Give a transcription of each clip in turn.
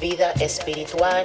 vida espiritual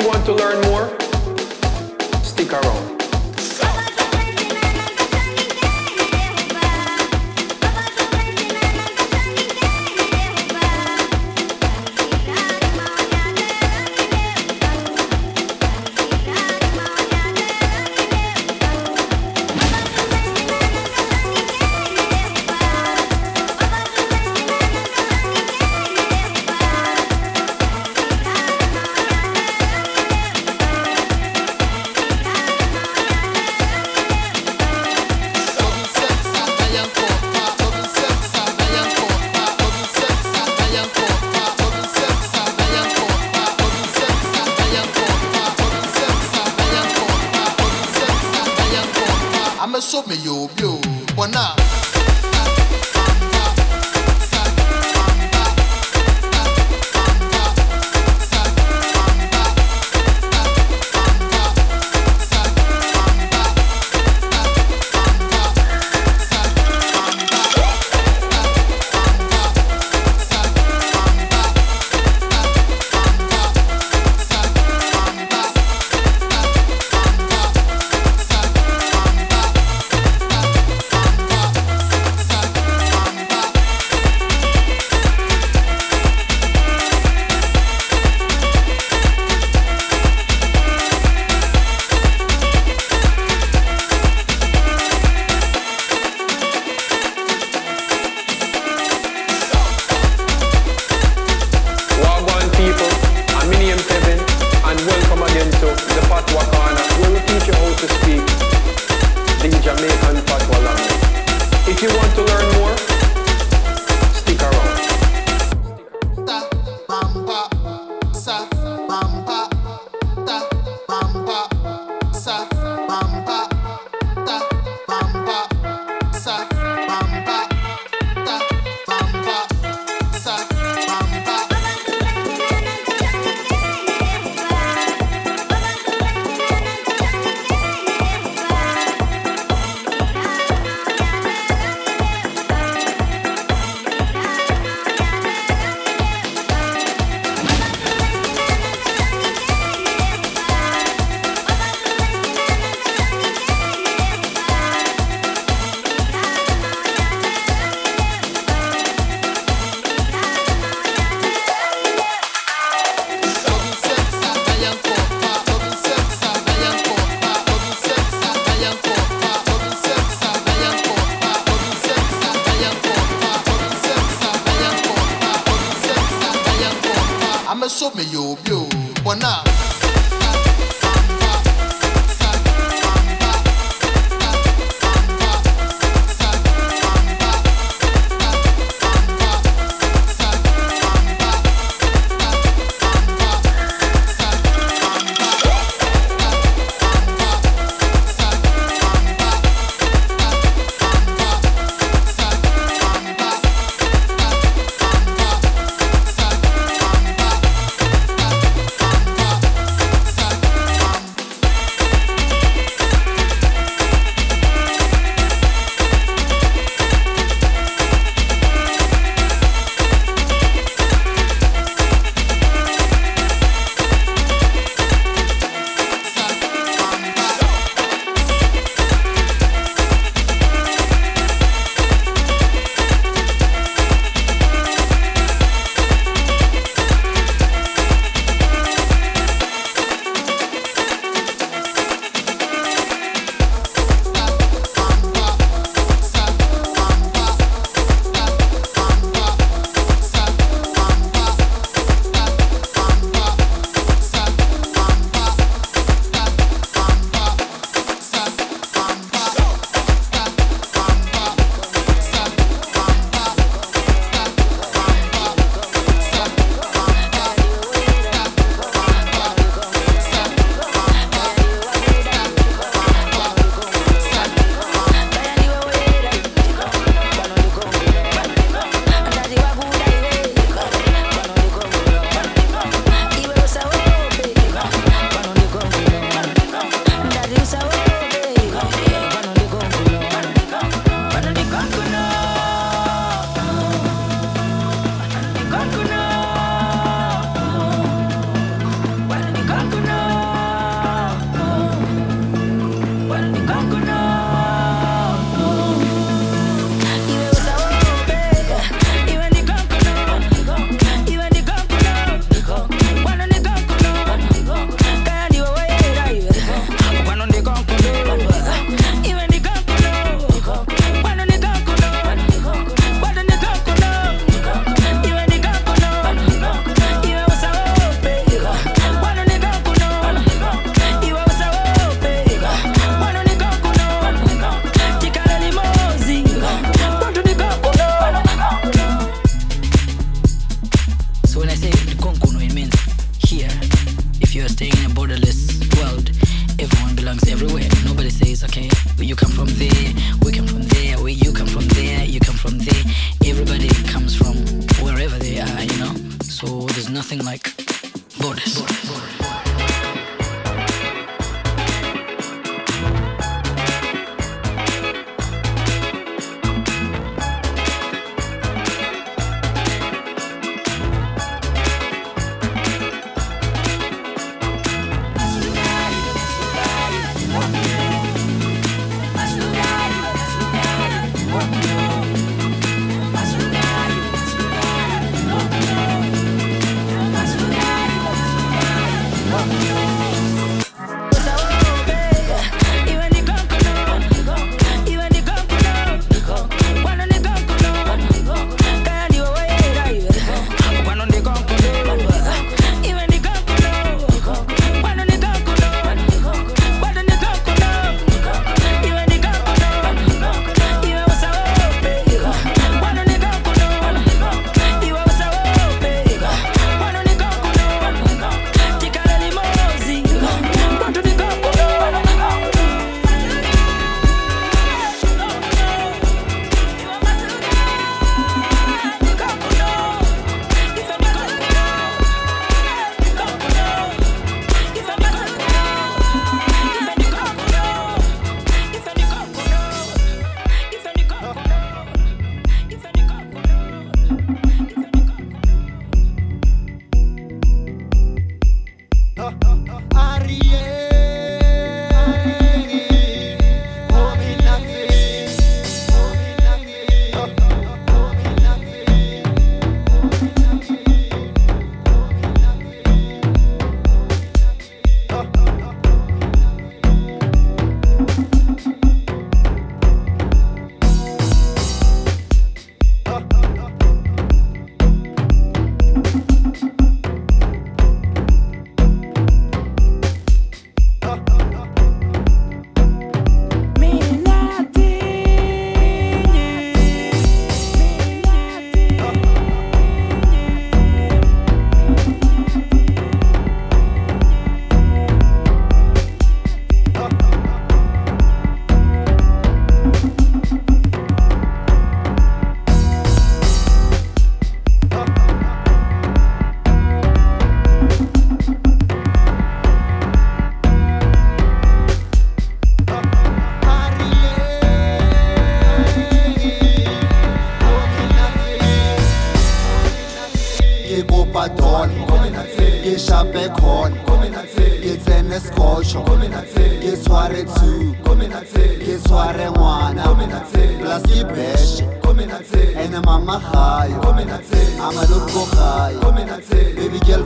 you want to learn more,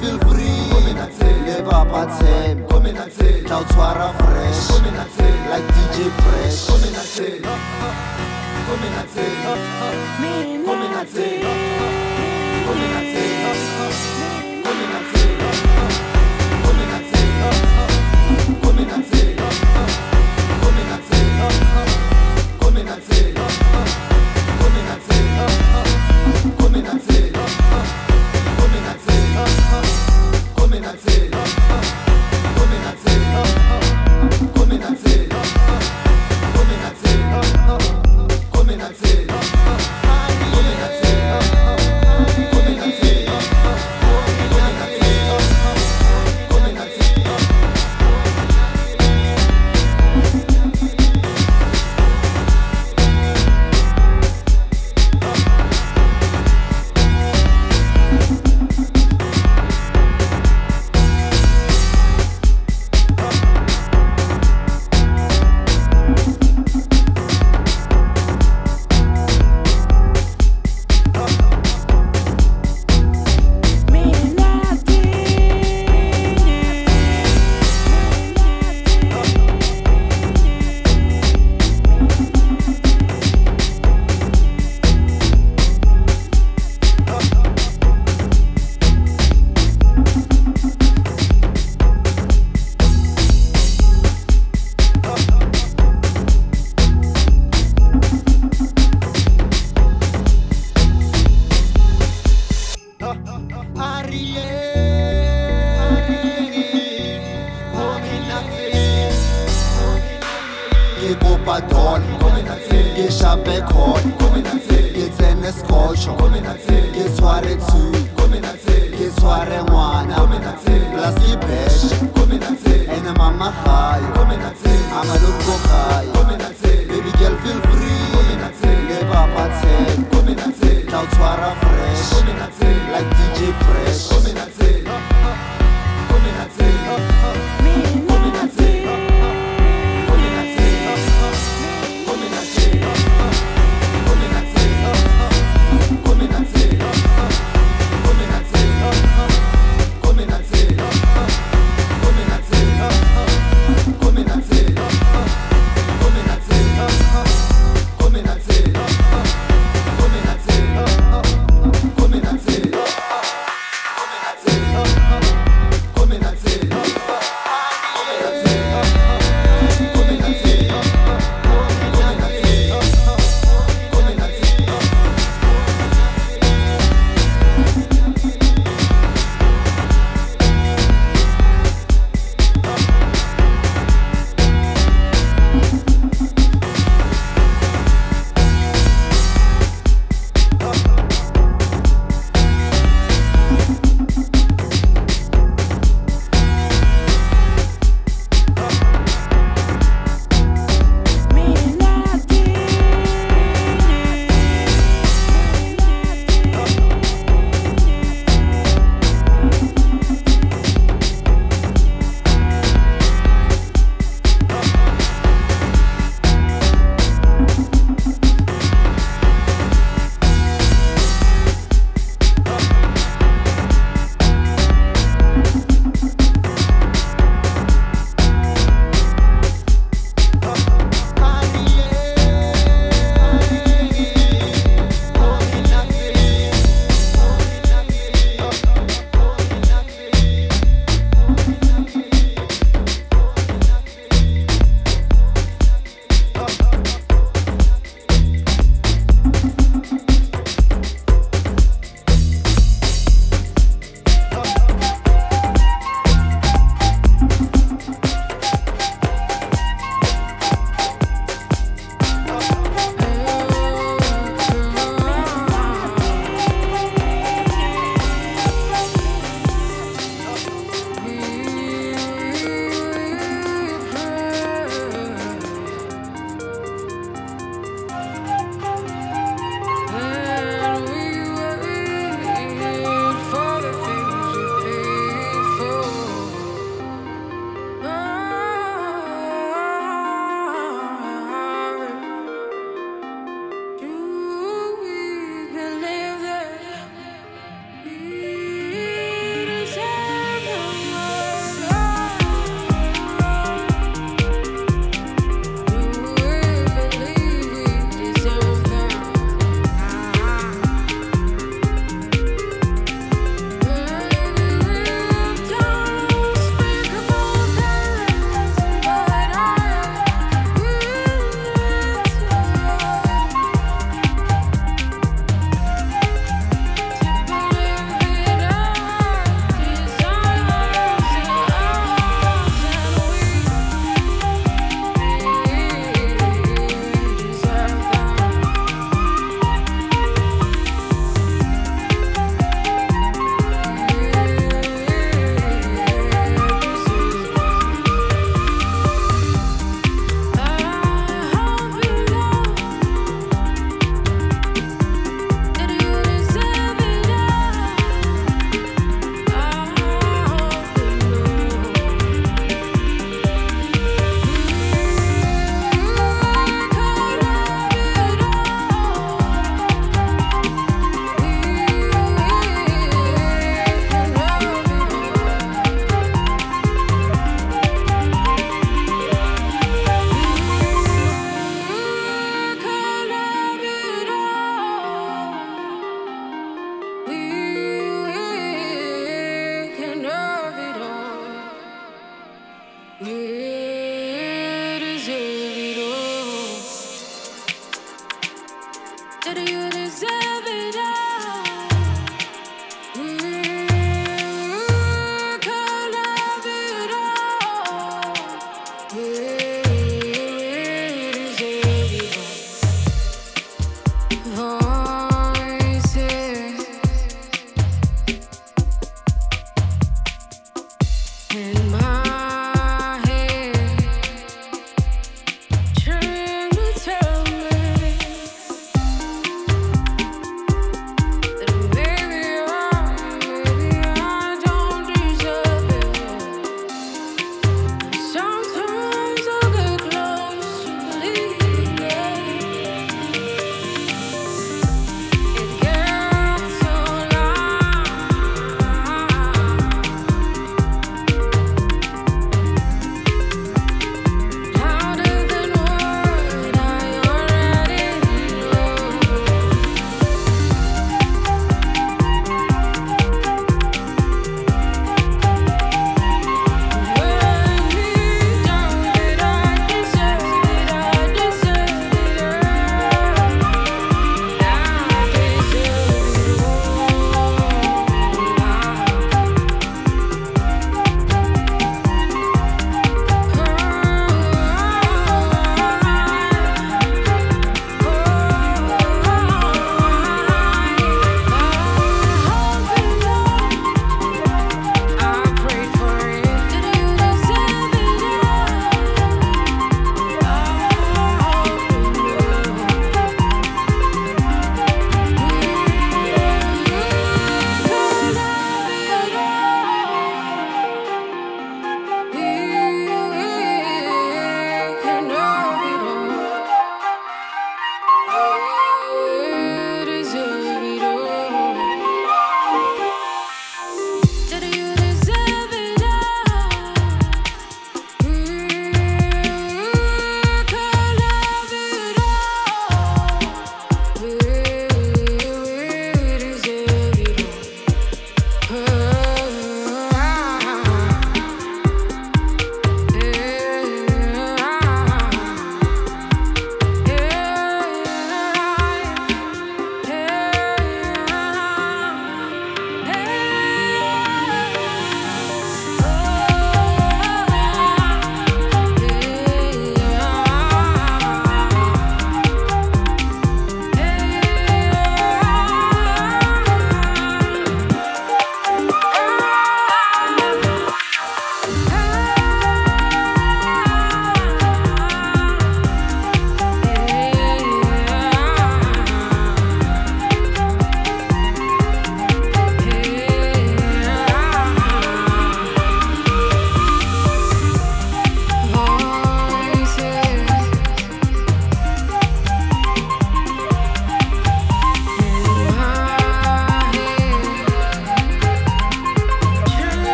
feel free le papa tsem tla o tshwara fresh like dj fresh Come and dance, come and dance, me and you. Come and dance, come and dance, me and you. Come and dance, come and dance, me and you. Come and dance, come and dance, me and you. Come and dance, come and dance, me and you. Come and dance, come and dance, me and at me not. Ngikubadon Ngishabe khona Ngitsene scotch Ngitsware two Ngitsware ngwana Plus ibhesh Ene mama hayo I'm a Baby girl feel free Ngebaba ten Tawtswara fresh Like DJ Fresh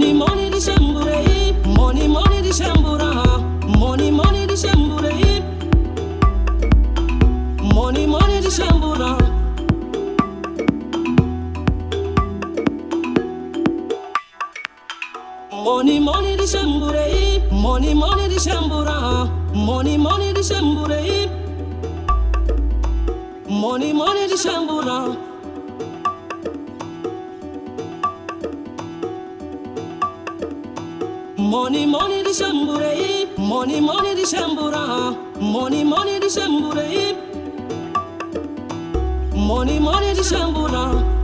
Money, money, the shambure. Money, money, the shambura. Money, money, the shambure. Money, money, the shambura. Money, money, the shambure. Money, money, the shambura. Money, money, the shambure. Money, money, the shambura. Money, money, the shambure. Money, money, the shambura. Money, money, the shambure. Money, money, the shambura.